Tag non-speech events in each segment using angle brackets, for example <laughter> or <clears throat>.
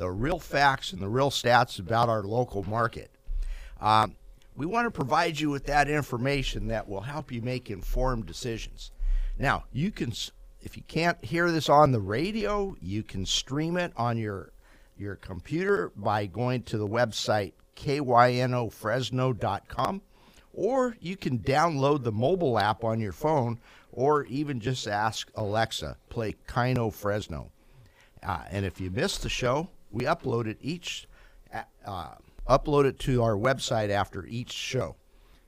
the real facts and the real stats about our local market. Um, we want to provide you with that information that will help you make informed decisions. Now, you can, if you can't hear this on the radio, you can stream it on your your computer by going to the website kynofresno.com, or you can download the mobile app on your phone, or even just ask Alexa, play Kino Fresno. Uh, and if you missed the show, we upload it each, uh, upload it to our website after each show.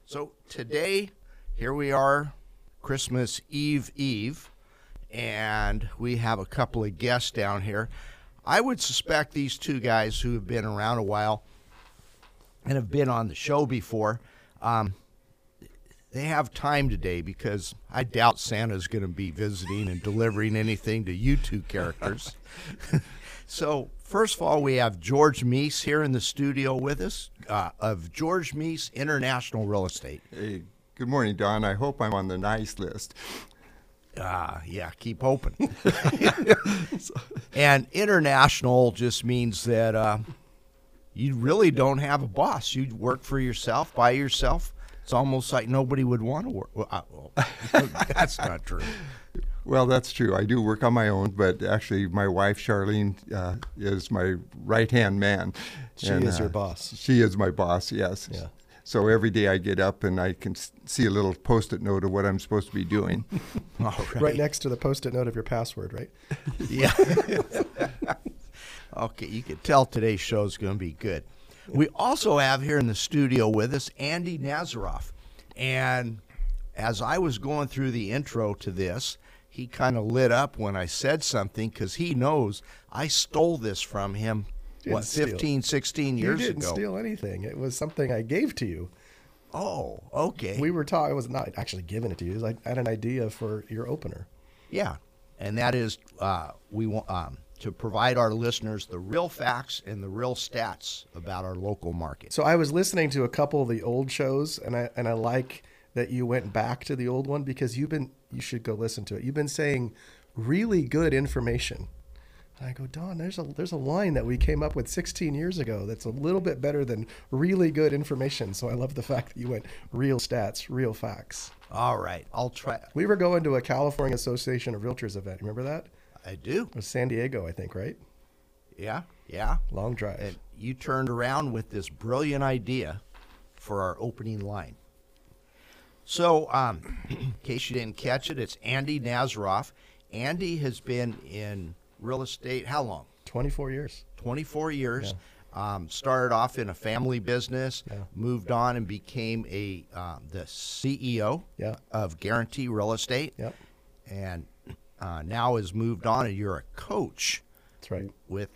So today, here we are, Christmas Eve Eve, and we have a couple of guests down here. I would suspect these two guys who have been around a while and have been on the show before, um, they have time today because I doubt Santa's going to be visiting and delivering anything to you two characters. <laughs> <laughs> so, first of all, we have George Mees here in the studio with us uh, of George Mees International Real Estate. Hey, good morning, Don. I hope I'm on the nice list. Ah, uh, yeah, keep hoping. <laughs> <laughs> and international just means that uh, you really don't have a boss. You work for yourself, by yourself. It's almost like nobody would want to work. Well, I, <laughs> well, that's not true. Well, that's true. I do work on my own, but actually, my wife Charlene uh, is my right hand man. She and, is your uh, boss. She is my boss. Yes. Yeah. So every day I get up and I can see a little post-it note of what I'm supposed to be doing. <laughs> <laughs> right. right next to the post-it note of your password, right? <laughs> yeah. okay, you can tell today's show is going to be good. We also have here in the studio with us Andy Nazaroff. And as I was going through the intro to this, he kind of lit up when I said something because he knows I stole this from him, what, 15, 16 years ago. You didn't ago. steal anything. It was something I gave to you. Oh, okay. We were talking, I was not actually giving it to you. I had an idea for your opener. Yeah. And that is, uh, we want, um, to provide our listeners the real facts and the real stats about our local market. So I was listening to a couple of the old shows, and I and I like that you went back to the old one because you've been you should go listen to it. You've been saying really good information. And I go, Don, there's a there's a line that we came up with 16 years ago that's a little bit better than really good information. So I love the fact that you went real stats, real facts. All right, I'll try. We were going to a California Association of Realtors event. Remember that? I do. It was San Diego, I think, right? Yeah, yeah. Long drive. And you turned around with this brilliant idea for our opening line. So, um, <clears throat> in case you didn't catch it, it's Andy Nazaroff. Andy has been in real estate how long? 24 years. 24 years. Yeah. Um, started off in a family business, yeah. moved on and became a um, the CEO yeah. of Guarantee Real Estate. Yep. And uh, now has moved on and you're a coach. That's right. With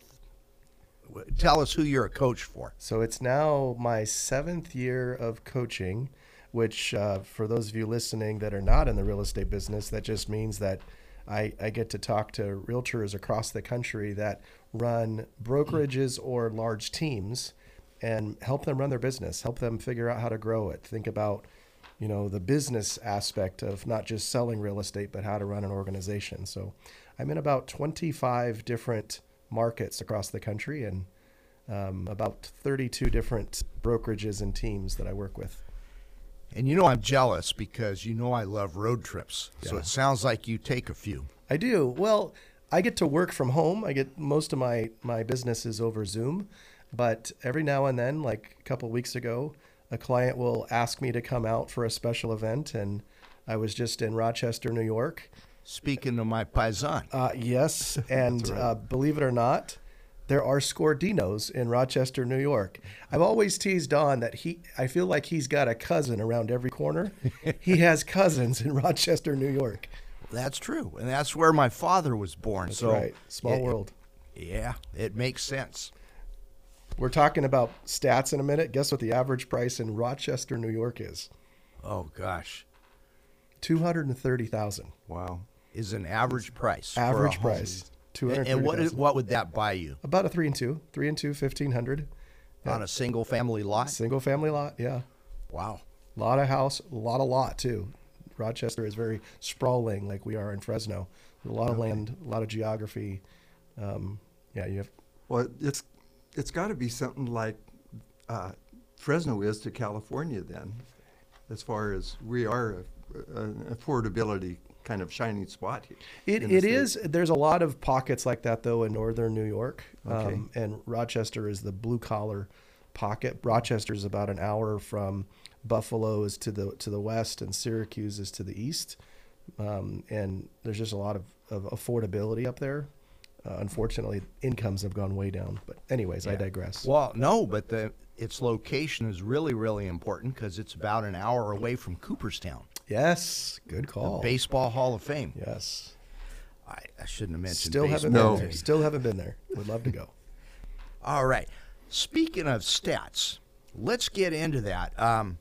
tell us who you're a coach for. So it's now my seventh year of coaching, which uh, for those of you listening that are not in the real estate business, that just means that I, I get to talk to realtors across the country that run brokerages or large teams and help them run their business, help them figure out how to grow it. Think about you know the business aspect of not just selling real estate but how to run an organization so i'm in about 25 different markets across the country and um, about 32 different brokerages and teams that i work with and you know i'm jealous because you know i love road trips yeah. so it sounds like you take a few i do well i get to work from home i get most of my my business is over zoom but every now and then like a couple weeks ago a client will ask me to come out for a special event, and I was just in Rochester, New York. Speaking to my paisan. Uh, yes, <laughs> and right. uh, believe it or not, there are Scordinos in Rochester, New York. I've always teased Don that he, I feel like he's got a cousin around every corner. <laughs> he has cousins in Rochester, New York. That's true, and that's where my father was born. That's so right, small it, world. Yeah, it makes sense. We're talking about stats in a minute. Guess what the average price in Rochester, New York is? Oh gosh, Two hundred and thirty thousand. Wow. is an average price. Average price. Two And, what is, what would that buy you About a three and two. Three and two, fifteen hundred. on a single family lot? Single family lot. Yeah. Wow. A lot of house, a lot of lot too. Rochester is very sprawling, like we are in Fresno. A lot of land, a lot of geography. Um, yeah, you have. Well, it's it's got to be something like uh, Fresno is to California then, as far as we are a, an affordability kind of shining spot here. It, the is. There's a lot of pockets like that though in northern New York, Okay. um, and Rochester is the blue collar pocket. Rochester is about an hour from Buffalo is to the to the west, and Syracuse is to the east. Um, and there's just a lot of, of affordability up there. Uh, unfortunately, incomes have gone way down. But anyways, I digress. Well, no, but the its location is really really important because it's about an hour away from Cooperstown, Yes, good the call. Baseball Hall of Fame. Yes. I, I shouldn't have mentioned Still haven't baseball. been No. there. Still haven't been there. Would love to go. <laughs> All right. Speaking of stats, let's get into that. Um,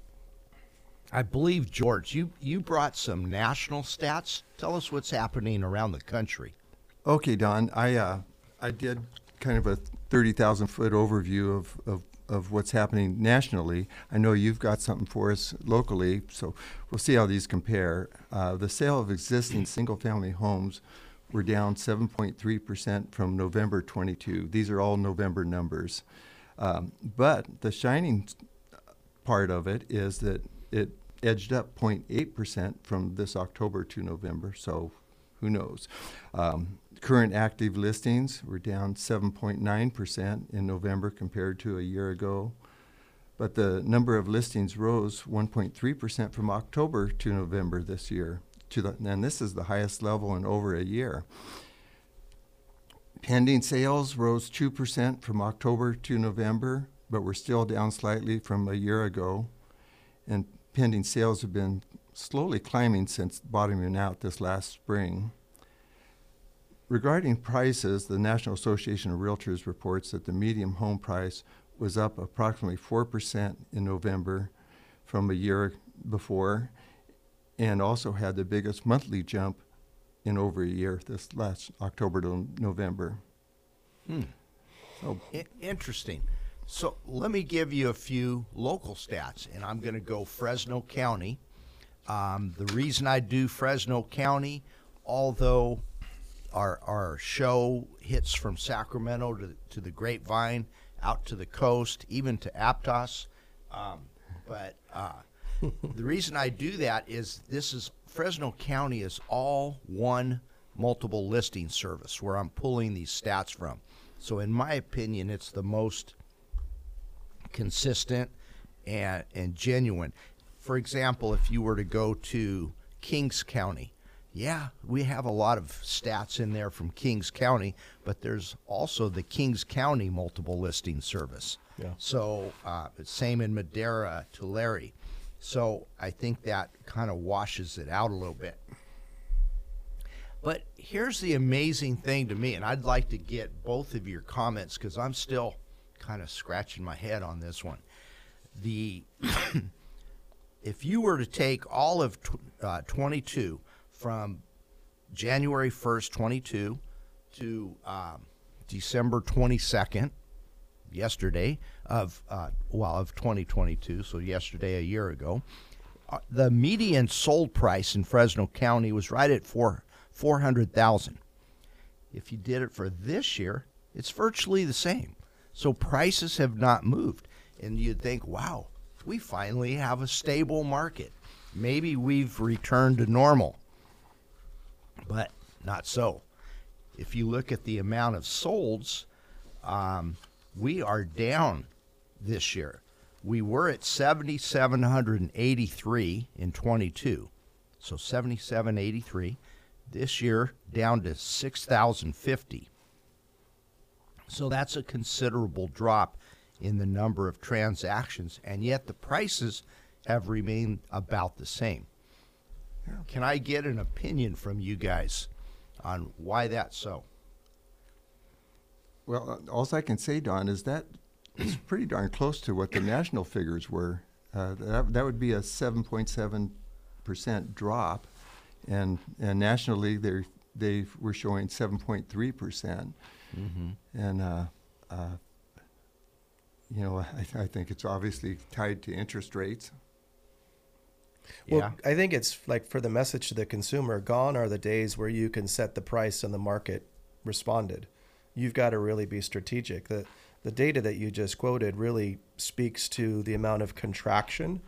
I believe George, you you brought some national stats. Tell us what's happening around the country. Okay, Don. I uh, I did kind of a thirty thousand foot overview of, of of what's happening nationally. I know you've got something for us locally, so we'll see how these compare. Uh, the sale of existing single family homes were down seven point three percent from November twenty two. These are all November numbers, um, but the shining part of it is that it edged up 0.8% from this October to November, so who knows? Um, current active listings were down 7.9% in November compared to a year ago, but the number of listings rose 1.3% from October to November this year. To the, and this is the highest level in over a year. Pending sales rose 2% from October to November, but we're still down slightly from a year ago. And pending sales have been slowly climbing since bottoming out this last spring. Regarding prices, the National Association of Realtors reports that the median home price was up approximately 4% in November from a year before and also had the biggest monthly jump in over a year this last October to November. So I- interesting. So let me give you a few local stats, and I'm going to go Fresno County. Um, the reason I do Fresno County, although our our show hits from Sacramento to, to the Grapevine, out to the coast, even to Aptos, um, but uh, the reason I do that is this is Fresno County is all one multiple listing service where I'm pulling these stats from. So in my opinion, it's the most consistent and and genuine. For example, if you were to go to Kings County, yeah, we have a lot of stats in there from Kings County, but there's also the Kings County multiple listing service. Yeah. So uh, same in Madera, Tulare. So I think that kind of washes it out a little bit. But here's the amazing thing to me, and I'd like to get both of your comments because I'm still kind of scratching my head on this one. The <coughs> if you were to take all of tw- uh, 22 from January 1st, 22 to um, December 22nd, yesterday of uh, well of 2022, so yesterday a year ago, uh, the median sold price in Fresno County was right at four four hundred thousand. If you did it for this year, it's virtually the same. So prices have not moved, and you'd think, wow, we finally have a stable market. Maybe we've returned to normal, but not so. If you look at the amount of solds, um, we are down this year. We were at 7,783 in 22. So 7,783. This year, down to 6,050. So that's a considerable drop in the number of transactions, and yet the prices have remained about the same. Can I get an opinion from you guys on why that's so? Well, all I can say, Don, is that it's pretty darn close to what the national figures were. Uh, that, that would be a 7.7 percent drop, and and nationally they they were showing 7.3 percent, and uh, uh, you know I, I think it's obviously tied to interest rates. Well, Yeah. I think it's like for the message to the consumer, gone are the days where you can set the price and the market responded. You've got to really be strategic. The the data that you just quoted really speaks to the amount of contraction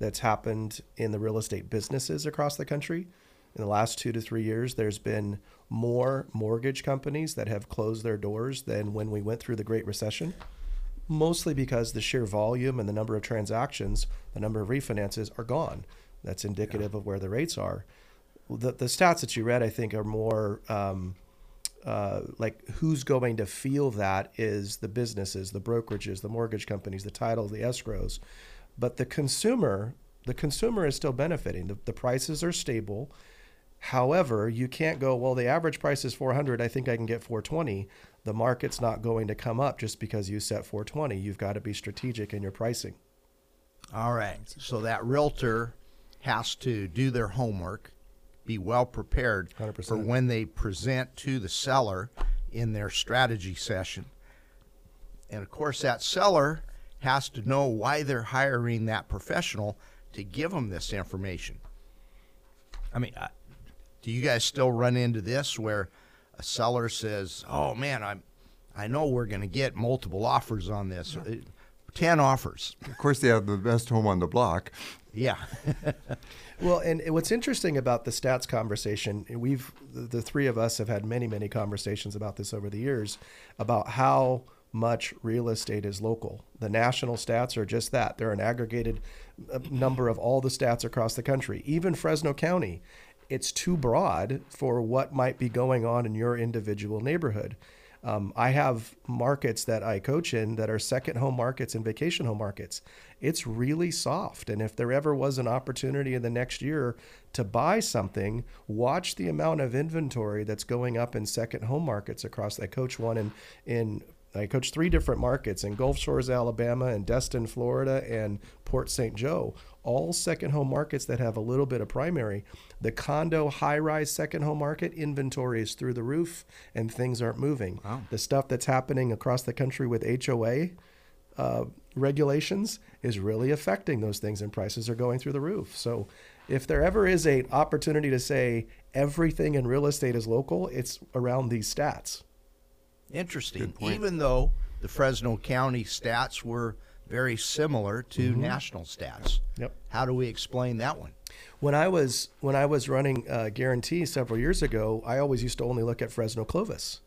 that's happened in the real estate businesses across the country. In the last 2 to 3 years, there's been more mortgage companies that have closed their doors than when we went through the Great Recession mostly because the sheer volume and the number of transactions, the number of refinances are gone. That's indicative of where the rates are. The, the stats that you read, I think, are more um, uh, like who's going to feel that is the businesses, the brokerages, the mortgage companies, the title, the escrows. But the consumer, the consumer is still benefiting. The, the prices are stable. However, you can't go, well, the average price is 400. I think I can get 420. The market's not going to come up just because you set 420. You've got to be strategic in your pricing. All right. So that realtor has to do their homework, be well prepared for 100%. when they present to the seller in their strategy session. And of course, that seller has to know why they're hiring that professional to give them this information. I mean, do you guys still run into this where a seller says, "Oh man, I'm I know we're going to get multiple offers on this. Uh, 10 offers." Of course, they have the best home on the block. Yeah. <laughs> Well, and what's interesting about the stats conversation, we've the the three of us have had many, many conversations about this over the years about how much real estate is local. The national stats are just that. They're an aggregated uh, number of all the stats across the country. Even Fresno County, it's too broad for what might be going on in your individual neighborhood. Um, I have markets that I coach in that are second home markets and vacation home markets. It's really soft. And if there ever was an opportunity in the next year to buy something, watch the amount of inventory that's going up in second home markets across. I coach one in, in I coach three different markets in Gulf Shores, Alabama, and Destin, Florida, and Port St. Joe. All second home markets that have a little bit of primary. The condo high rise second home market inventory is through the roof and things aren't moving. The stuff that's happening across the country with HOA uh, regulations is really affecting those things and prices are going through the roof. So if there ever is a opportunity to say everything in real estate is local, it's around these stats. Interesting. Even though the Fresno County stats were very similar to national stats. Yep. How do we explain that one? When I was when I was running uh, Guarantee several years ago, I always used to only look at Fresno Clovis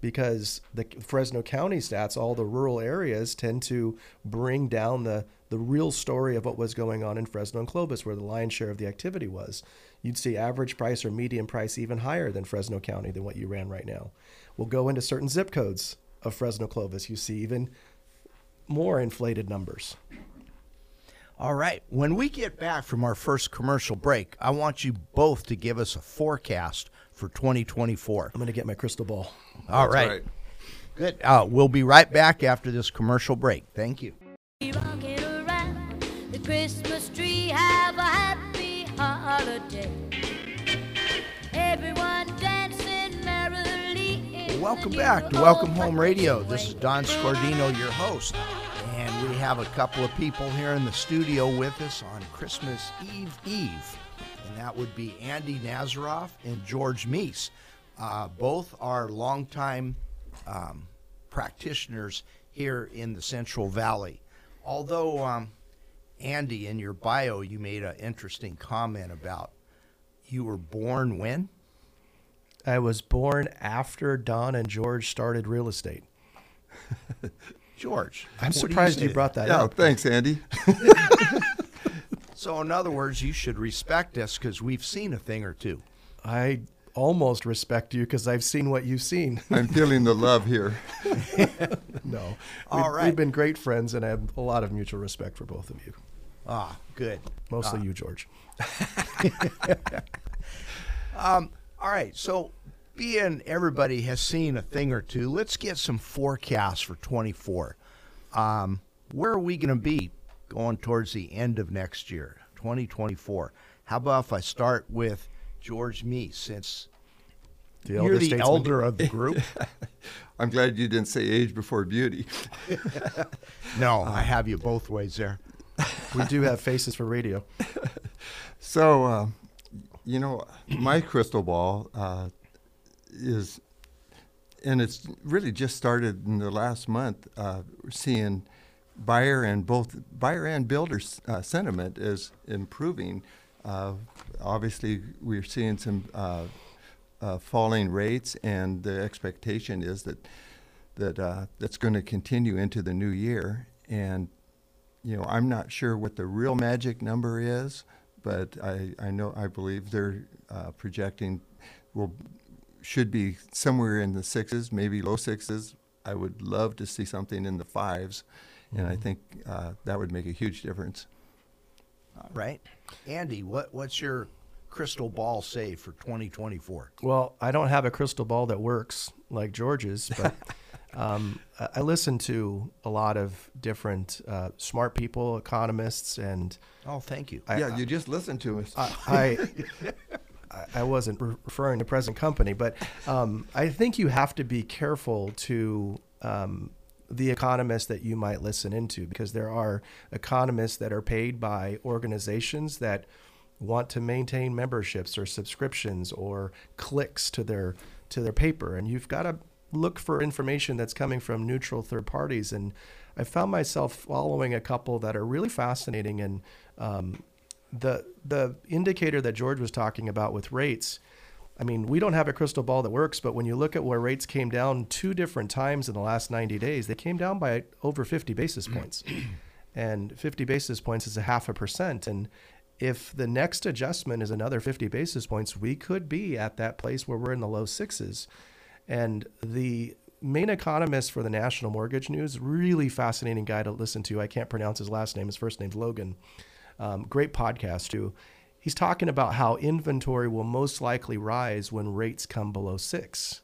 because the Fresno County stats, all the rural areas, tend to bring down the the real story of what was going on in Fresno and Clovis, where the lion's share of the activity was. You'd see average price or median price even higher than Fresno County than what you ran right now. We'll go into certain zip codes of Fresno Clovis. You see even more inflated numbers. All right. When we get back from our first commercial break, I want you both to give us a forecast for 2024. I'm going to get my crystal ball. All That's right. right. Good. Uh, we'll be right back after this commercial break. Thank you. The Christmas tree, have a happy holiday. Everyone dancing merrily. Welcome back to Welcome Home Radio. This is Don Scordino, your host. We have a couple of people here in the studio with us on Christmas Eve Eve. And that would be Andy Nazaroff and George Mees. Uh, both are longtime um, practitioners here in the Central Valley. Although, um, Andy, in your bio, you made an interesting comment about you were born when? I was born after Don and George started real estate. <laughs> George. I'm surprised you, say? brought that Yeah, up. thanks, Andy. So, in other words, you should respect us because we've seen a thing or two. I almost respect you because I've seen what you've seen. <laughs> I'm feeling the love here. <laughs> no. All we've, right. We've been great friends, and I have a lot of mutual respect for both of you. Ah, good. Mostly you, George. <laughs> All right. So, being everybody has seen a thing or two, let's get some forecasts for 24. um, where are we going to be going towards the end of next year, 2024? How about if I start with George Mees, since The you're the statesman. elder of the group? <laughs> I'm glad you didn't say age before beauty. <laughs> no, I have you both ways there. <laughs> We do have faces for radio. So, uh, you know, my crystal ball uh, is, and it's really just started in the last month. Uh, seeing buyer and both buyer and builder uh, sentiment is improving. Uh, obviously, we're seeing some uh, uh, falling rates, and the expectation is that that uh, that's going to continue into the new year. And you know, I'm not sure what the real magic number is, but I, I know I believe they're projecting will should be somewhere in the sixes, maybe low sixes. I would love to see something in the fives, and I think uh, that would make a huge difference. All right. Andy, what, what's your crystal ball say for 2024? Well, I don't have a crystal ball that works like George's, but <laughs> um, I I listen to a lot of different uh, smart people, economists, and Oh, thank you. I, yeah, you just listen to us. I, I, <laughs> <laughs> I wasn't re- referring to present company, but um, I think you have to be careful to um, the economists that you might listen into because there are economists that are paid by organizations that want to maintain memberships or subscriptions or clicks to their to their paper, and you've got to look for information that's coming from neutral third parties. And I found myself following a couple that are really fascinating and um, the the indicator that George was talking about with rates, I mean, we don't have a crystal ball that works, but when you look at where rates came down two different times in the last 90 days, they came down by over 50 basis <clears throat> points. and 50 basis points is a half a percent and if the next adjustment is another 50 basis points, we could be at that place where we're in the low sixes. And the main economist for the National Mortgage News, really fascinating guy to listen to. I can't pronounce his last name. His first name's Logan. Um, great podcast too. He's talking about how inventory will most likely rise when rates come below six,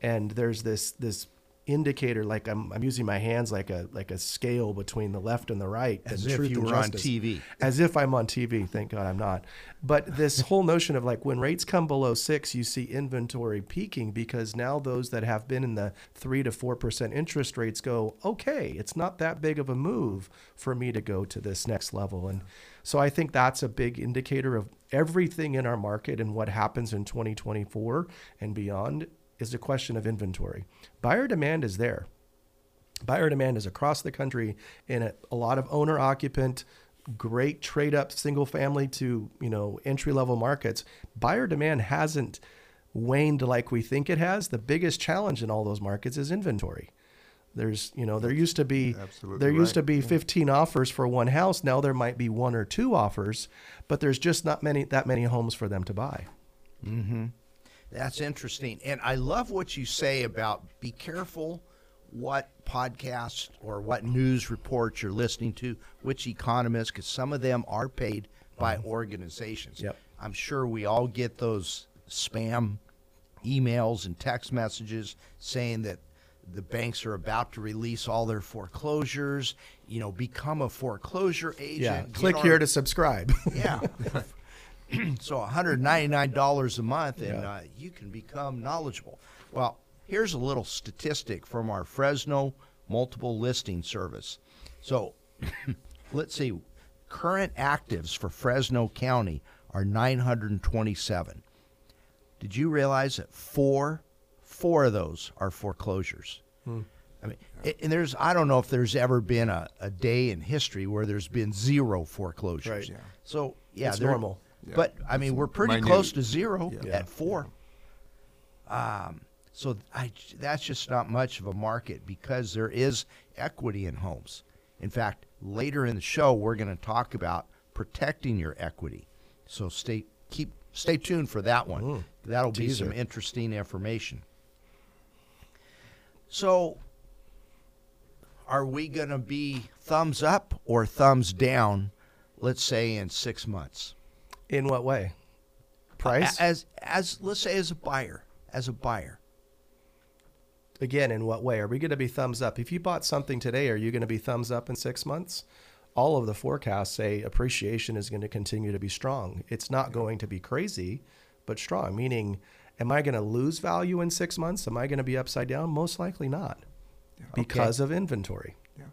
and there's this this indicator like I'm, I'm using my hands like a like a scale between the left and the right As if you were on. TV. as if I'm on TV. Thank God I'm not. But this <laughs> whole notion of like when rates come below six, you see inventory peaking because now those that have been in the three to four percent interest rates go, okay, it's not that big of a move for me to go to this next level. And so I think that's a big indicator of everything in our market and what happens in 2024 and beyond is a question of inventory. Buyer demand is there. Buyer demand is across the country in a, a lot of owner occupant great trade up single family to you know entry level markets buyer demand hasn't waned like we think it has. The biggest challenge in all those markets is inventory. There's you know there used to be Absolutely there used right. to be 15 offers for one house. Now there might be one or two offers but there's just not many that many homes for them to buy mm-hmm. That's interesting. And I love what you say about be careful what podcasts or what news reports you're listening to, which economists, because some of them are paid by mm-hmm. organizations. Yep. I'm sure we all get those spam emails and text messages saying that the banks are about to release all their foreclosures. You know, become a foreclosure agent. yeah click our- here to subscribe yeah. <laughs> <clears throat> so $199 a month, and Yeah. uh, you can become knowledgeable. Well, here's a little statistic from our Fresno multiple listing service. So <coughs> let's see, current actives for Fresno County are 927. Did you realize that four, four of those are foreclosures? I mean, a- and there's I don't know if there's ever been a, a day in history where there's been zero foreclosures. Right. Yeah. So yeah, It's normal. But I mean, we're pretty minute. close to zero Yeah. at four. Um, so I, that's just not much of a market because there is equity in homes. In fact, later in the show, we're going to talk about protecting your equity. So stay keep stay tuned for that one. Mm. That'll be some interesting information. So, are we going to be thumbs up or thumbs down? Let's say in six months. In what way price As as let's say as a buyer, as a buyer. Again, in what way? Are we going to be thumbs up? If you bought something today, are you going to be thumbs up in six months? All of the forecasts say appreciation is going to continue to be strong. It's not going to be crazy, but strong. Meaning, am I going to lose value in six months? Am I going to be upside down? Most likely not, because of inventory. Yeah.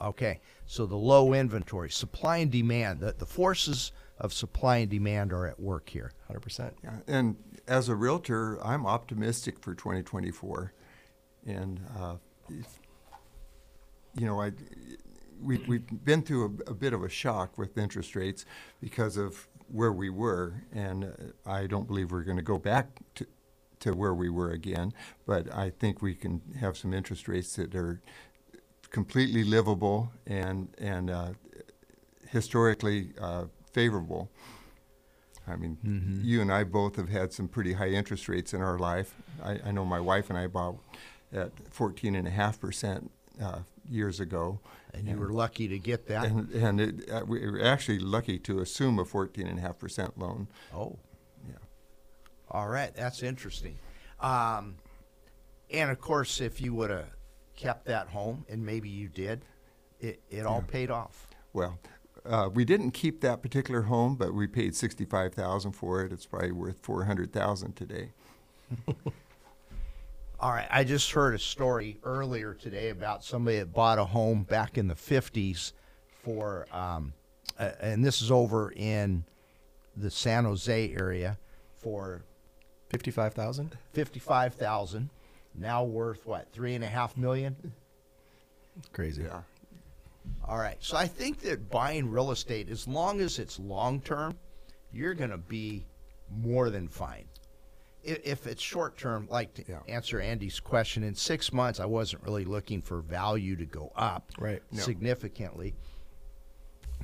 Okay, so the low inventory, supply and demand, the, the forces of supply and demand are at work here. Hundred percent. Yeah, and as a realtor, I'm optimistic for 2024, and uh, you know, I we we've been through a, a bit of a shock with interest rates because of where we were, and uh, I don't believe we're going to go back to to where we were again. But I think we can have some interest rates that are completely livable and and uh, historically uh, favorable. I mean, you and I both have had some pretty high interest rates in our life. I, I know my wife and I bought at 14.5% uh, years ago. And you were lucky to get that. And, and it, uh, we were actually lucky to assume a 14.5% loan. oh, Yeah. all right, that's interesting. Um, and of course, if you would have kept that home, and maybe you did, it, it all paid off. Well, uh, we didn't keep that particular home, but we paid 65000 for it. It's probably worth 400000 today. <laughs> All right, I just heard a story earlier today about somebody that bought a home back in the 50s for, um, uh, and this is over in the San Jose area for Fifty-five thousand. 55000 now worth what, three and a half million? Crazy. Yeah. All right. So I think that buying real estate, as long as it's long term, you're going to be more than fine. I- If it's short term, like to Yeah. answer Andy's question, in six months, I wasn't really looking for value to go up Right. No. significantly.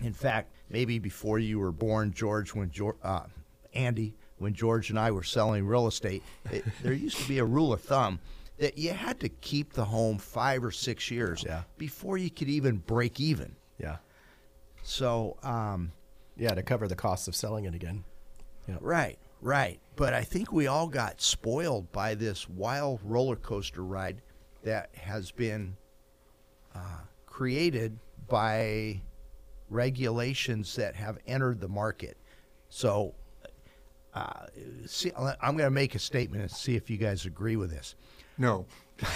In fact, maybe before you were born, George, when George, uh, Andy, when George and I were selling real estate, it, there used to be a rule of thumb that you had to keep the home five or six years Yeah. before you could even break even. Yeah. So, um, Yeah. To cover the cost of selling it again. Yeah. right, right. But I think we all got spoiled by this wild roller coaster ride that has been uh, created by regulations that have entered the market. So, uh, see, I'm going to make a statement and see if you guys agree with this. No. <laughs>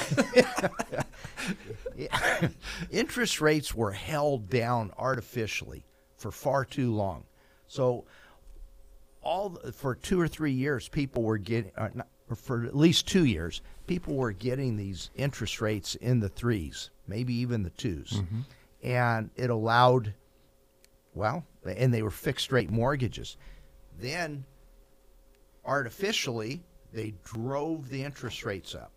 interest rates were held down artificially for far too long. So, all for two or three years, people were getting, uh, not, or for at least two years, people were getting these interest rates in the threes, maybe even the 2s and it allowed, well, and they were fixed rate mortgages. Then, artificially, they drove the interest rates up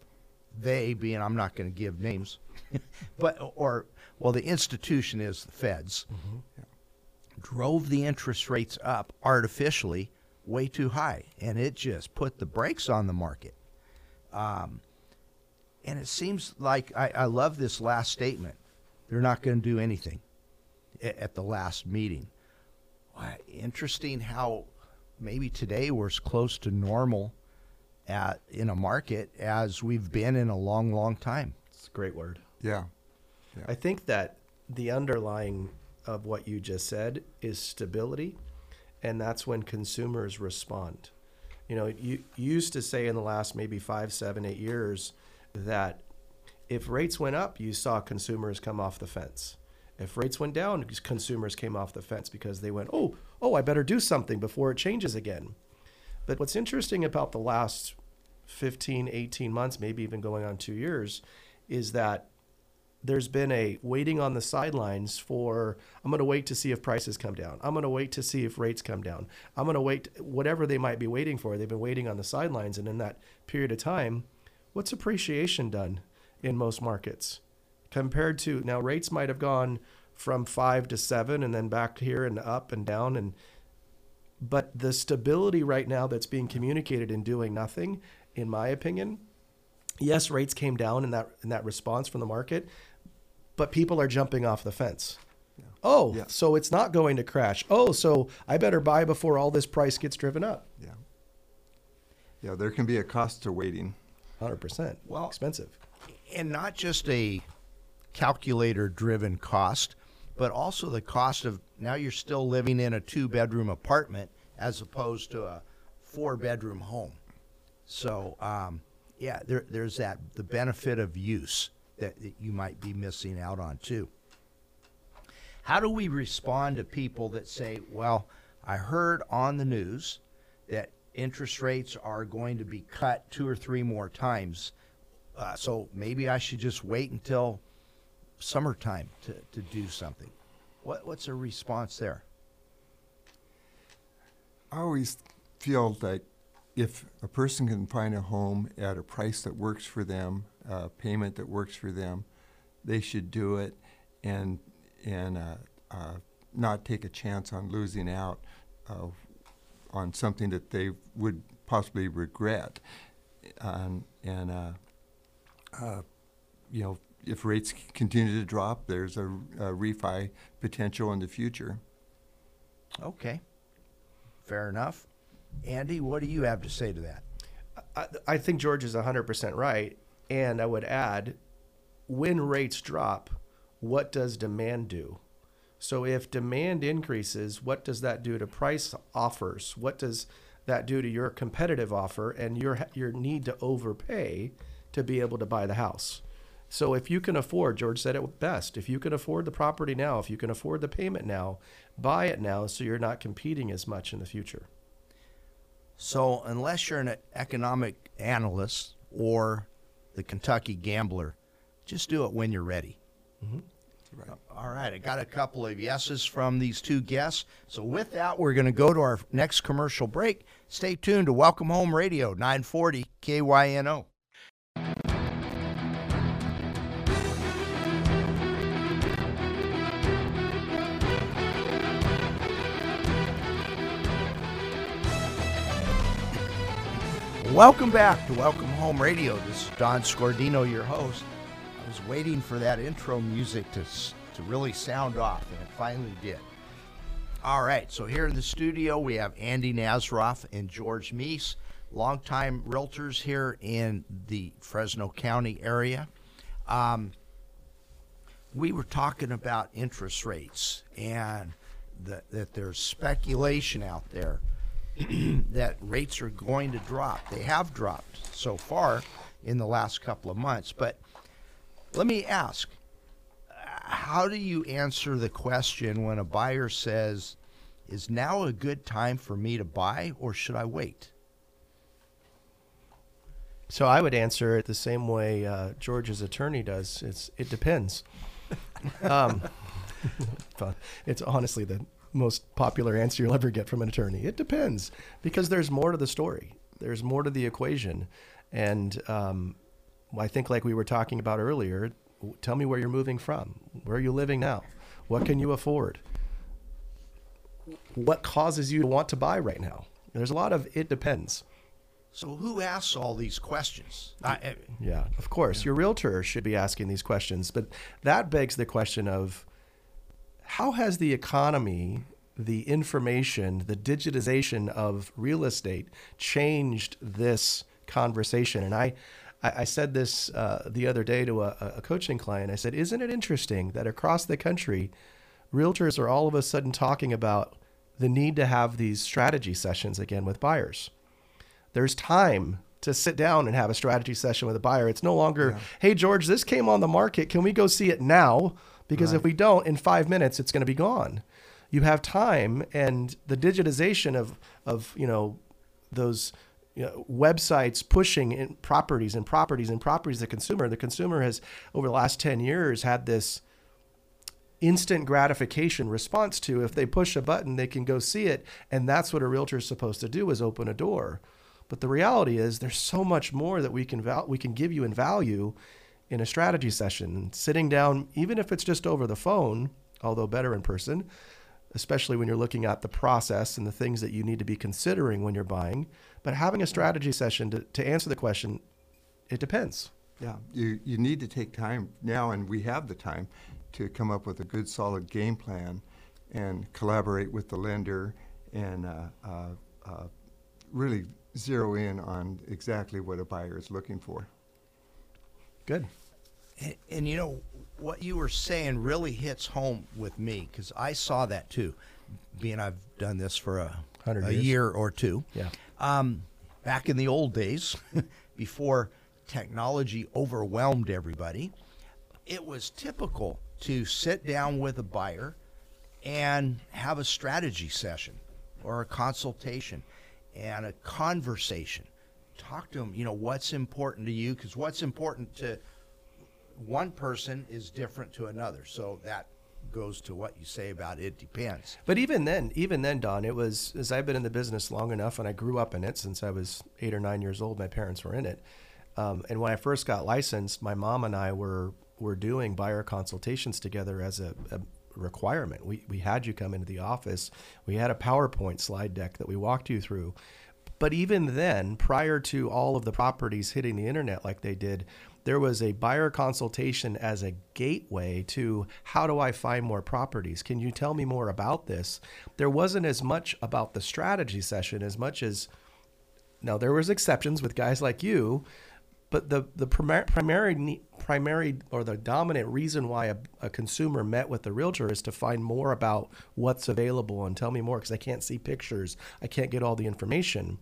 they being I'm not going to give names, <laughs> but or well the institution is the Feds drove the interest rates up artificially way too high, and it just put the brakes on the market. Um, and it seems like I, I love this last statement. They're not going to do anything at the last meeting. Why, Interesting how maybe today we're as close to normal at in a market as we've been in a long, long time. It's a great word. Yeah. I think that the underlying of what you just said is stability, and that's when consumers respond. You know, you, you used to say in the last maybe five, seven, eight years that if rates went up, you saw consumers come off the fence. If rates went down, consumers came off the fence because they went, oh, oh, I better do something before it changes again. But what's interesting about the last 15, 18 months, maybe even going on two years, is that there's been a waiting on the sidelines for I'm going to wait to see if prices come down. I'm going to wait to see if rates come down. I'm going to wait whatever they might be waiting for. They've been waiting on the sidelines and in that period of time, what's appreciation done in most markets compared to now rates might have gone from 5 to 7 and then back here and up and down and but the stability right now that's being communicated in doing nothing in my opinion yes rates came down in that in that response from the market but people are jumping off the fence oh Yeah. so it's not going to crash oh so i better buy before all this price gets driven up Yeah. Yeah, there can be a cost to waiting. hundred percent. Well- expensive. and not just a calculator driven cost, but also the cost of now you're still living in a two bedroom apartment as opposed to a four bedroom home. So, um, yeah, there, there's that the benefit of use that, that you might be missing out on too. How do we respond to people that say, well, I heard on the news that interest rates are going to be cut two or three more times? Uh, so maybe I should just wait until summertime to, to do something. What, what's a response there? I always feel that if a person can find a home at a price that works for them, a payment that works for them, they should do it, and and uh, uh, not take a chance on losing out uh, on something that they would possibly regret. And and uh, uh, you know, if rates continue to drop, there's a, a refi potential in the future. Okay, fair enough. Andy, what do you have to say to that? I, I think George is 100% right. And I would add when rates drop, what does demand do? So if demand increases, what does that do to price offers? What does that do to your competitive offer and your your need to overpay to be able to buy the house? So if you can afford, George said it best, if you can afford the property now, if you can afford the payment now, buy it now so you're not competing as much in the future. So, unless you're an economic analyst or the Kentucky Gambler, just do it when you're ready. Mm-hmm. All right, I got a couple of yeses from these two guests. So, with that, we're going to go to our next commercial break. Stay tuned to Welcome Home Radio, 940 KYNO. Welcome back to Welcome Home Radio. This is Don Scordino, your host. I was waiting for that intro music to to really sound off, and it finally did. All right, so here in the studio we have Andy Nazaroff and George Mees, longtime realtors here in the Fresno County area. Um, we were talking about interest rates and that, that there's speculation out there <clears throat> that rates are going to drop. They have dropped so far in the last couple of months. But let me ask how do you answer the question when a buyer says, Is now a good time for me to buy or should I wait? So I would answer it the same way uh, George's attorney does. It's it depends. <laughs> um. <laughs> It's honestly the most popular answer you'll ever get from an attorney. It depends because there's more to the story. There's more to the equation, and um, I think like we were talking about earlier. Tell me where you're moving from. Where are you living now? What can you afford? What causes you to want to buy right now? There's a lot of it depends. So, who asks all these questions? I, Yeah, of course. Your realtor should be asking these questions, but that begs the question of how has the economy, the information, the digitization of real estate changed this conversation? And I, I said this uh, the other day to a, a coaching client. I said, "Isn't it interesting that across the country, realtors are all of a sudden talking about the need to have these strategy sessions again with buyers?" there's time to sit down and have a strategy session with a buyer. It's no longer, hey, George, this came on the market. Can we go see it now? Because if we don't, in five minutes, it's going to be gone. You have time, and the digitization of, of you know, those you know, websites pushing in properties and properties and properties to the consumer. The consumer has, over the last 10 years, had this instant gratification response to if they push a button they can go see it and that's what a realtor is supposed to do is open a door but the reality is there's so much more that we can val- we can give you in value in a strategy session sitting down even if it's just over the phone although better in person especially when you're looking at the process and the things that you need to be considering when you're buying but having a strategy session to, to answer the question it depends Yeah, you, you need to take time now, and we have the time to come up with a good, solid game plan and collaborate with the lender and uh, uh, uh, really zero in on exactly what a buyer is looking for. Good. And, and you know what you were saying really hits home with me because I saw that too, being I've done this for a, 100 a years. year or two. Yeah. Um, back in the old days, <laughs> before technology overwhelmed everybody, it was typical to sit down with a buyer and have a strategy session or a consultation and a conversation. Talk to them, you know, what's important to you because what's important to one person is different to another. So that goes to what you say about it depends. But even then, even then, Don, it was as I've been in the business long enough, and I grew up in it since I was eight or nine years old. My parents were in it, um, and when I first got licensed, my mom and I were were doing buyer consultations together as a, a requirement. We we had you come into the office. We had a PowerPoint slide deck that we walked you through. But even then, prior to all of the properties hitting the internet like they did, there was a buyer consultation as a gateway to how do I find more properties? Can you tell me more about this? There wasn't as much about the strategy session as much as now there was exceptions with guys like you, but the the primary primary primary or the dominant reason why a, a consumer met with the realtor is to find more about what's available and tell me more because I can't see pictures, I can't get all the information.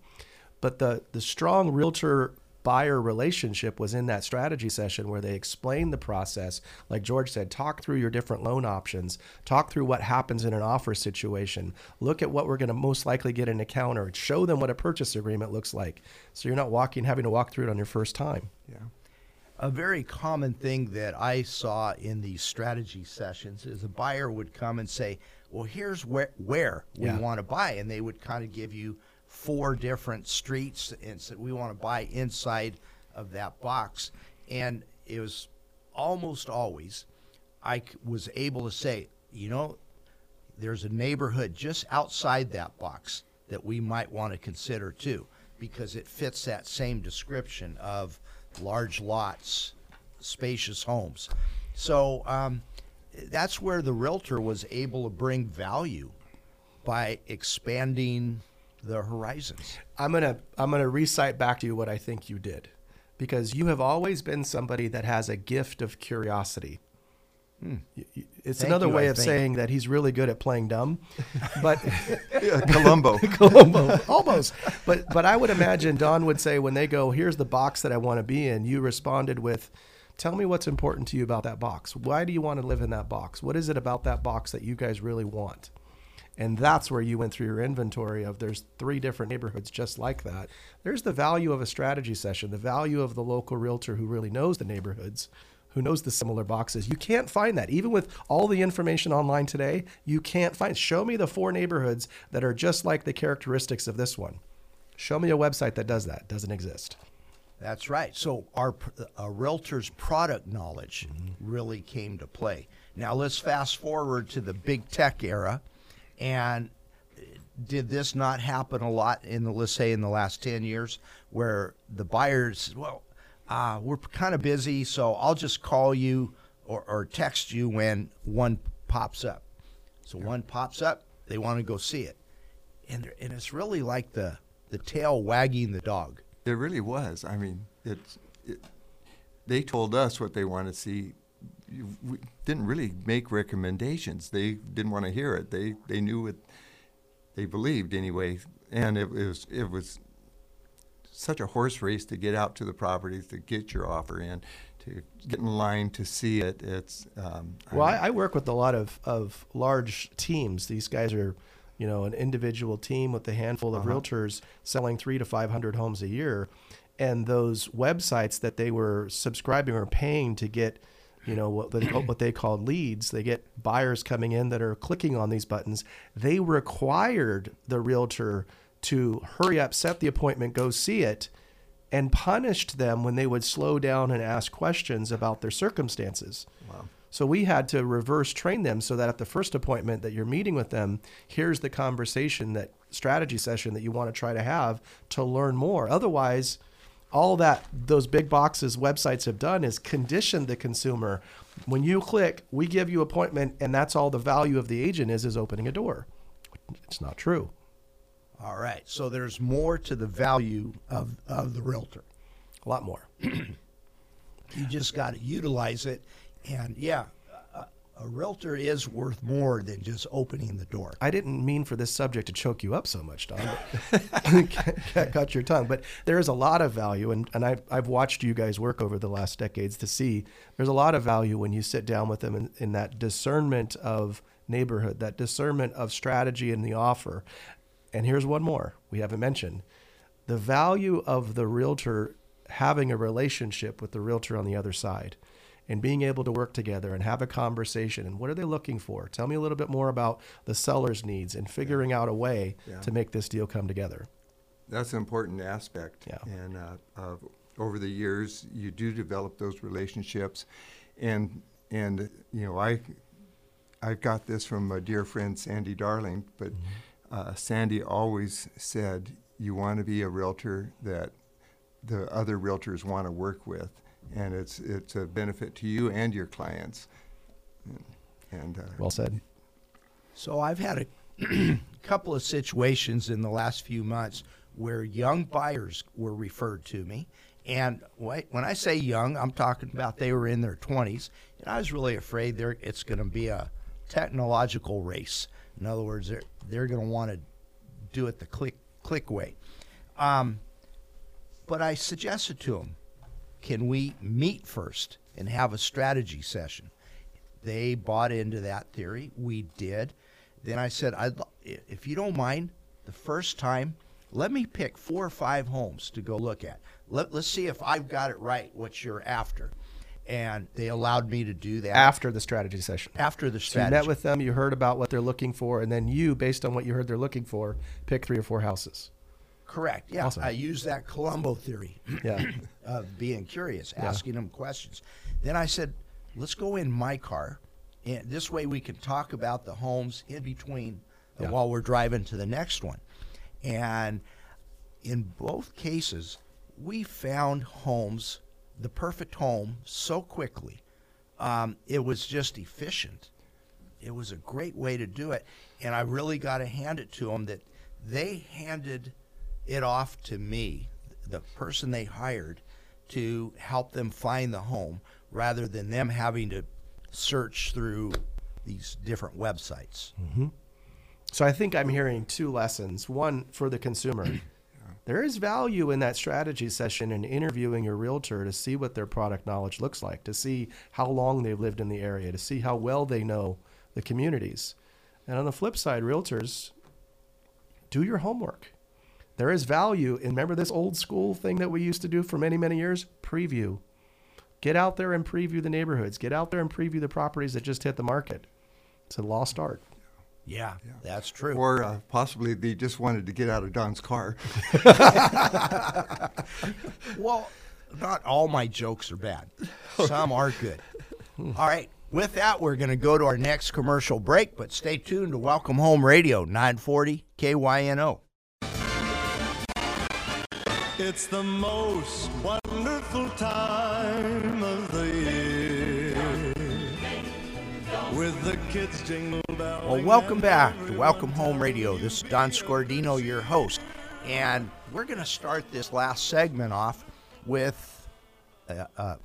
But the the strong realtor buyer relationship was in that strategy session where they explained the process. Like george said talk through your different loan options. Talk through what happens in an offer situation. Look at what we're going to most likely get in a counter show them what a purchase agreement looks like. So you're not walking having to walk through it on your first time. Yeah. A very common thing that I saw in these strategy sessions is a buyer would come and say, "Well, here's where where we Yeah. want to buy," and they would kind of give you four different streets and said, "We want to buy inside of that box," and it was almost always I was able to say, you know, there's a neighborhood just outside that box that we might want to consider too, because it fits that same description of large lots, spacious homes. So um, that's where the realtor was able to bring value by expanding the horizons. I'm gonna I'm gonna recite back to you what I think you did, because you have always been somebody that has a gift of curiosity. Hmm. Y- It's Thank another you, way I of think. saying that he's really good at playing dumb, <laughs> but Yeah, Columbo. <laughs> Columbo, almost. But but I would imagine Don would say when they go, "Here's the box that I want to be in." You responded with, "Tell me what's important to you about that box. Why do you want to live in that box? What is it about that box that you guys really want?" And that's where you went through your inventory of there's three different neighborhoods just like that. There's the value of a strategy session, the value of the local realtor who really knows the neighborhoods, who knows the similar boxes. You can't find that. Even with all the information online today, you can't find. Show me the four neighborhoods that are just like the characteristics of this one. Show me a website that does that. Doesn't exist. That's right. So our a realtor's product knowledge mm-hmm. really came to play. Now let's fast forward to the big tech era, and did this not happen a lot in the let's say in the last ten years, where the buyers well, uh, we're kind of busy, so I'll just call you or, or text you when one pops up. So one pops up, they want to go see it, and and it's really like the the tail wagging the dog. It really was. I mean, it's it, they told us what they wanted to see. You- We didn't really make recommendations. They didn't want to hear it. They they knew what they believed anyway, and it, was it was such a horse race to get out to the properties to get your offer in, to get in line to see it. It's um, Well, I, I work with a lot of, of large teams. These guys are, you know, an individual team with a handful of realtors selling three to 500 homes a year. And those websites that they were subscribing or paying to get, you know, what they, what they called leads, they get buyers coming in that are clicking on these buttons. They required the realtor to hurry up, set the appointment, go see it and punished them when they would slow down and ask questions about their circumstances. wow. So we had to reverse train them so that at the first appointment that you're meeting with them, here's the conversation that strategy session that you want to try to have to learn more. Otherwise, all that those big boxes websites have done is condition the consumer. When you click, we give you appointment and that's all the value of the agent is is opening a door. It's not true. All right. So there's more to the value of, of the realtor. A lot more. <clears throat> You just got to utilize it. And yeah, a, realtor is worth more than just opening the door. I didn't mean for this subject to choke you up so much, Don. <laughs> <laughs> Cut your tongue. But there is a lot of value, and, and I've, I've watched you guys work over the last decades to see there's a lot of value when you sit down with them in, in that discernment of neighborhood, that discernment of strategy in the offer. And here's one more we haven't mentioned the value of the realtor having a relationship with the realtor on the other side and being able to work together and have a conversation and what are they looking for tell me a little bit more about the seller's needs and figuring out a way Yeah. to make this deal come together That's an important aspect. Yeah. And uh, uh, over the years, you do develop those relationships, and and you know I I got this from my dear friend Sandy Darling, but uh, Sandy always said you want to be a realtor that the other realtors want to work with, and it's it's a benefit to you and your clients. And, and uh, well said So I've had a <clears throat> couple of situations in the last few months where young buyers were referred to me. And when I say young, I'm talking about they were in their 20s. And I was really afraid there it's going to be a technological race. In other words, they're, they're going to want to do it the click, click way. Um, but I suggested to them, can we meet first and have a strategy session? They bought into that theory. We did. Then I said, I'd, if you don't mind, the first time, let me pick four or five homes to go look at. Let, let's see if I've got it right, what you're after. And they allowed me to do that after the strategy session after the so you met with them you heard about what they're looking for and then you based on what you heard they're looking for pick three or four houses Correct. Yeah, Awesome. I use that Columbo theory <clears throat> yeah of being curious, asking them questions. Then I said, let's go in my car, and this way we can talk about the homes in between uh, Yeah. while we're driving to the next one. And in both cases, we found homes, the perfect home, so quickly. Um, it was just efficient. It was a great way to do it, and I really got to hand it to them that they handed it off to me, the person they hired, to help them find the home, rather than them having to search through these different websites. Mm-hmm. So I think I'm hearing two lessons. One for the consumer. <coughs> There is value in that strategy session and interviewing your realtor to see what their product knowledge looks like, to see how long they've lived in the area, to see how well they know the communities. And on the flip side, realtors, do your homework. There is value in remember this old school thing that we used to do for many, many years? Preview. Get out there and preview the neighborhoods. Get out there and preview the properties that just hit the market. It's a lost art. Yeah, that's true. or uh, possibly they just wanted to get out of Don's car. <laughs> <laughs> Well, not all my jokes are bad. Some are good. All right. With that, we're going to go to our next commercial break, but stay tuned to Welcome Home Radio, 940 KYNO. It's the most wonderful time of the year. With the kids jingle belling. Well, welcome back to Welcome Home Radio. This is Don Scordino, your host. And we're going to start this last segment off with a, a,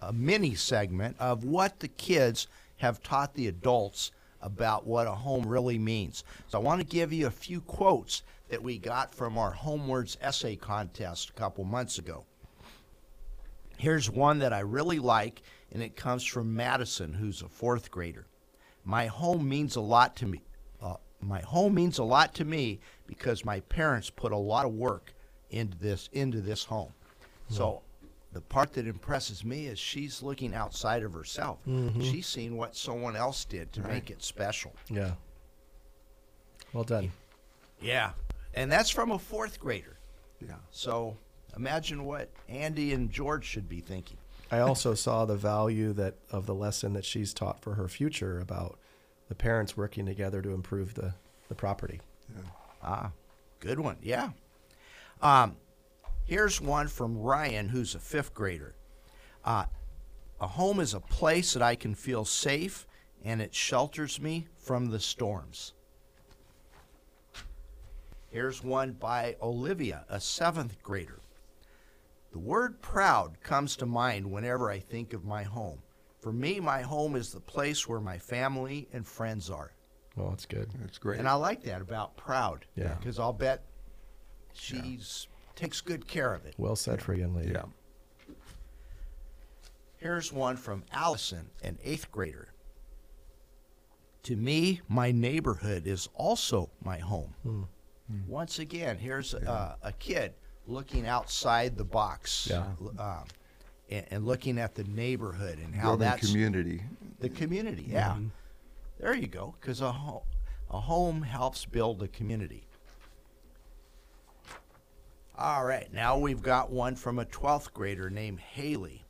a mini segment of what the kids have taught the adults about what a home really means. So I want to give you a few quotes that we got from our Homewards essay contest a couple months ago. Here's one that I really like, and it comes from Madison, who's a fourth grader. My home means a lot to me. Uh, my home means a lot to me because my parents put a lot of work into this into this home. So the part that impresses me is she's looking outside of herself. She's seen what someone else did to make it special. Yeah. Well done. Yeah, and that's from a fourth grader. yeah. So imagine what Andy and George should be thinking. I also saw the value that of the lesson that she's taught for her future about the parents working together to improve the, the property. Yeah. Ah, good one. Yeah. Um, here's one from Ryan, who's a fifth grader. Uh, a home is a place that I can feel safe and it shelters me from the storms. Here's one by Olivia, a seventh grader. The word proud comes to mind whenever I think of my home. For me, my home is the place where my family and friends are. Well, that's good. That's great. And I like that about proud. Yeah. Because I'll bet she's takes good care of it. Well said for a young lady. yeah. Here's one from Allison, an eighth grader. To me, my neighborhood is also my home. Hmm. Once again, here's uh, a kid looking outside the box Yeah. um, and, and looking at the neighborhood and how Building that's community. the community. Yeah, Mm-hmm. there you go. Because a, ho- a home helps build a community. All right, now we've got one from a 12th grader named Haley.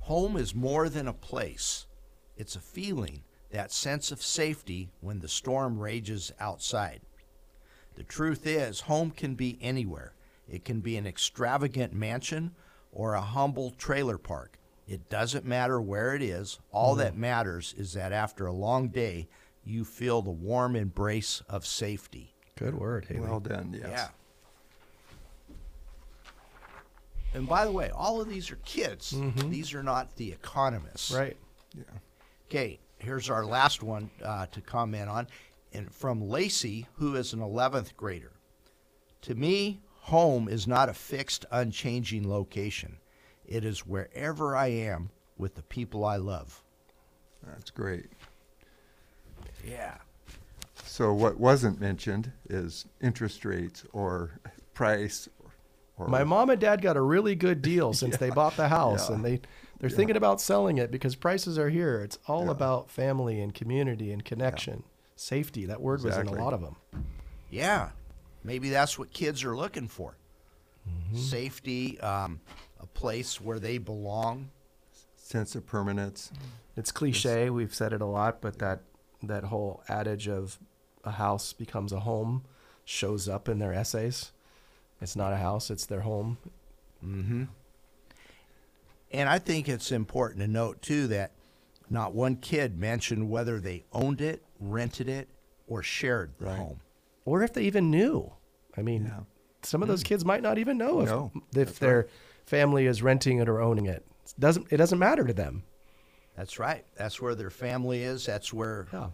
Home is more than a place, it's a feeling, that sense of safety when the storm rages outside. The truth is, home can be anywhere. It can be an extravagant mansion or a humble trailer park. It doesn't matter where it is. All that mm-hmm. matters is that after a long day, you feel the warm embrace of safety. Good word, Haley. Well done. Yes. Yeah. And by the way, all of these are kids. These are not the economists. right. Yeah. Okay, here's our last one uh, to comment on, and from Lacey, who is an 11th grader. To me, home is not a fixed, unchanging location. It is wherever I am with the people I love. That's great. Yeah. So what wasn't mentioned is interest rates or price or, or My mom and dad got a really good deal <laughs> since they bought the house, Yeah. and they they're thinking about selling it because prices are here. It's all Yeah. about family and community and connection, safety. That word was in a lot of them. Yeah. Maybe that's what kids are looking for safety, um, a place where they belong. sense of permanence. It's cliche. We've said it a lot, but that that whole adage of a house becomes a home shows up in their essays. It's not a house; it's their home. Mm-hmm. And I think it's important to note, too, that not one kid mentioned whether they owned it, rented it, or shared the Right. home. or if they even knew. I mean, Yeah. some of those mm. kids might not even know if, No, if their family is renting it or owning it. It doesn't it doesn't matter to them. That's right. That's where their family is. That's where. Yeah.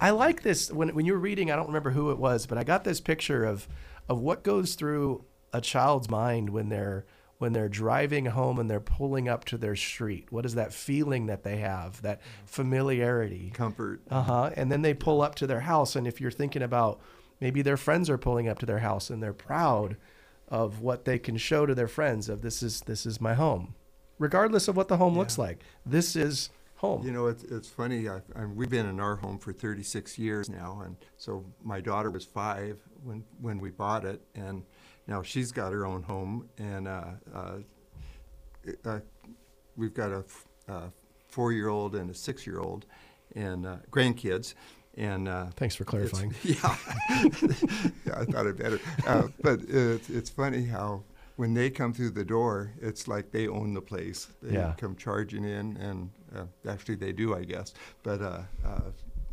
I like this when when you were reading, I don't remember who it was, but I got this picture of of what goes through a child's mind when they're when they're driving home and they're pulling up to their street. What is that feeling that they have? That familiarity. Comfort. Uh huh. And then they pull up to their house, and if you're thinking about maybe their friends are pulling up to their house and they're proud of what they can show to their friends of this is this is my home, regardless of what the home looks like. This is home. You know, it's, it's funny. I, I, we've been in our home for 36 years now, and so my daughter was five when when we bought it, and now she's got her own home, and uh, uh, uh, we've got a, four-year-old and a six-year-old, and uh, grandkids, and uh, Thanks for clarifying. <laughs> Yeah, yeah, <laughs> I thought it better. Uh, but it's, it's funny how when they come through the door, it's like they own the place. They Yeah. come charging in, and uh, actually they do, I guess. But uh, uh,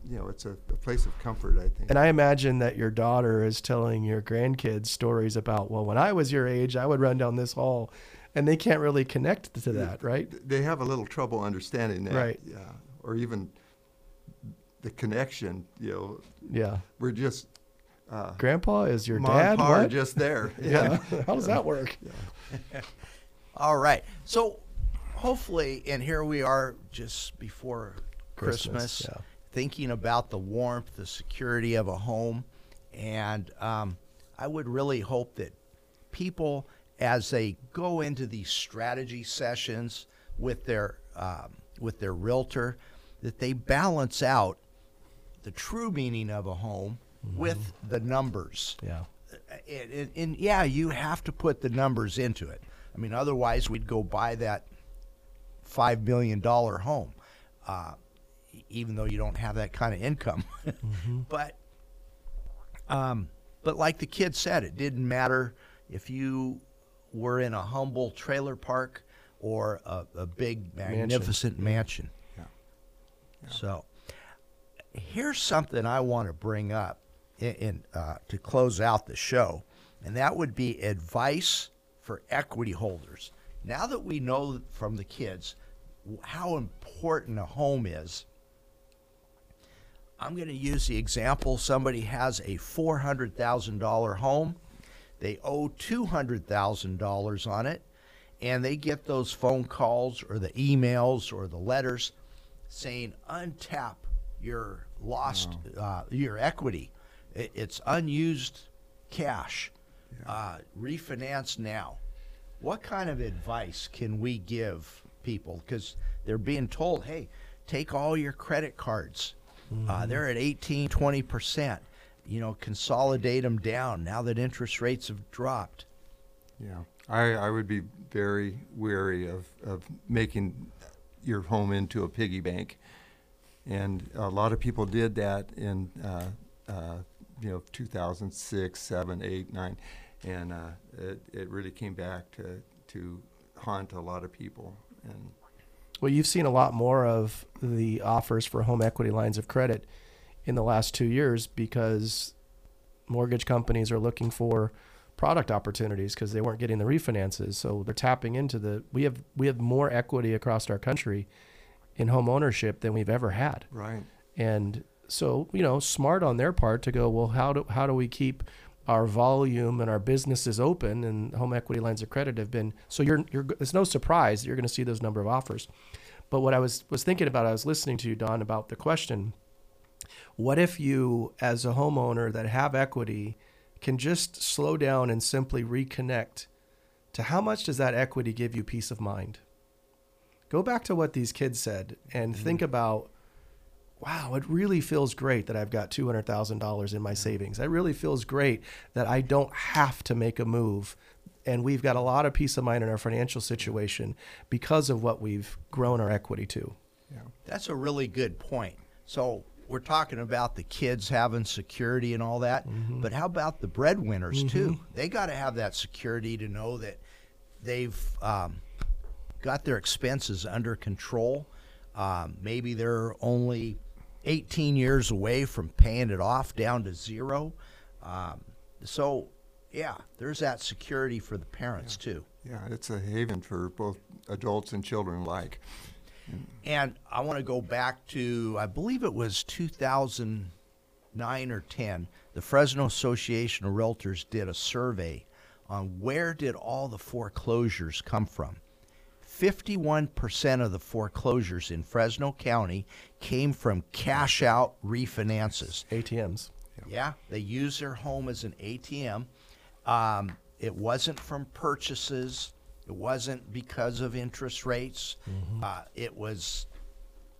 you know, it's a, a place of comfort, I think. And I imagine that your daughter is telling your grandkids stories about, well, when I was your age, I would run down this hall, and they can't really connect to that, right? they have a little trouble understanding that, Right. Yeah, or even the connection. You know, Yeah. we're just uh, Grandpa is your mom dad. and pa What? just there. <laughs> yeah. <laughs> How does that work? All right. So hopefully, and here we are just before Christmas, Christmas, yeah. thinking about the warmth, the security of a home. And um, I would really hope that people, as they go into these strategy sessions with their um, with their realtor, that they balance out the true meaning of a home with the numbers Yeah. and, and, and yeah, you have to put the numbers into it. I mean, otherwise we'd go buy that five million dollar home, uh, even though you don't have that kind of income. <laughs> But, um, but like the kid said, it didn't matter if you were in a humble trailer park or a, a big magnificent mansion. Yeah. So, here's something I want to bring up in, uh, to close out the show, and that would be advice for equity holders. Now that we know from the kids how important a home is, I'm going to use the example somebody has a $400,000 home. They owe $200,000 on it, and they get those phone calls or the emails or the letters saying, untap your lost, uh, your equity. It, it's unused cash. Uh, refinance now. What kind of advice can we give people? Because they're being told, hey, take all your credit cards. Uh, they're at 18, 20%. You know, consolidate them down now that interest rates have dropped. Yeah, I, I would be very wary of, of making your home into a piggy bank. And a lot of people did that in, uh, uh, you know, 2006, 7, 8, 9. And uh, it, it really came back to, to haunt a lot of people. And Well, you've seen a lot more of the offers for home equity lines of credit in the last two years because mortgage companies are looking for product opportunities because they weren't getting the refinances. So they're tapping into the. We have we have more equity across our country in home ownership than we've ever had. right. And so, you know, smart on their part to go, well, how do how do we keep our volume and our businesses open? And home equity lines of credit have been so. You're you're. It's no surprise that you're going to see those number of offers. But what I was was thinking about, I was listening to you, Don, about the question. What if you, as a homeowner that have equity, can just slow down and simply reconnect to how much does that equity give you peace of mind? Go back to what these kids said and mm-hmm. think about wow, it really feels great that I've got $200,000 in my savings. It really feels great that I don't have to make a move. And we've got a lot of peace of mind in our financial situation because of what we've grown our equity to. Yeah. That's a really good point. So we're talking about the kids having security and all that, but how about the breadwinners too? They got to have that security to know that they've um, got their expenses under control. Um, maybe they're only 18 years away from paying it off down to zero. Um, so, yeah, there's that security for the parents too. Yeah, it's a haven for both adults and children alike. And I want to go back to, I believe it was 2009 or 10. The Fresno Association of Realtors did a survey on where did all the foreclosures come from. 51% of the foreclosures in Fresno County came from cash out refinances. ATMs. Yeah, they use their home as an ATM. Um, it wasn't from purchases. It wasn't because of interest rates. Uh, it was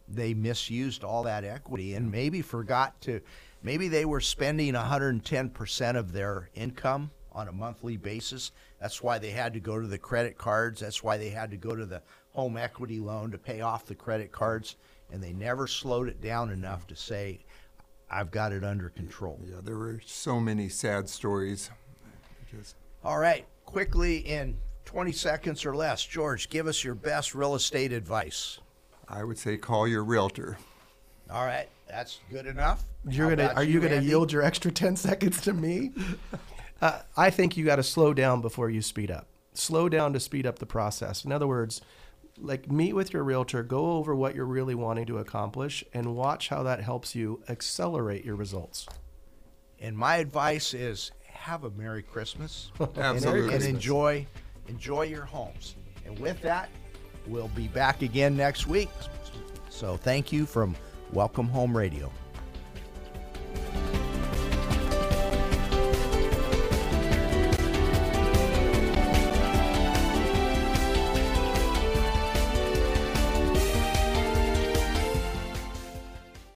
they misused all that equity and maybe forgot to. Maybe they were spending 110 percent of their income on a monthly basis. That's why they had to go to the credit cards. That's why they had to go to the home equity loan to pay off the credit cards. And they never slowed it down enough to say, I've got it under control. Yeah, there were so many sad stories. Just All right, quickly in 20 seconds or less, George, give us your best real estate advice. I would say call your realtor. All right, that's good enough. You're How gonna about are you, gonna Andy? yield your extra 10 seconds to me? <laughs> uh, I think you got to slow down before you speed up. Slow down to speed up the process. In other words, like meet with your realtor, go over what you're really wanting to accomplish, and watch how that helps you accelerate your results. And my advice is have a Merry Christmas <laughs> Absolutely. and enjoy enjoy your homes. And with that, we'll be back again next week. So thank you from Welcome Home Radio.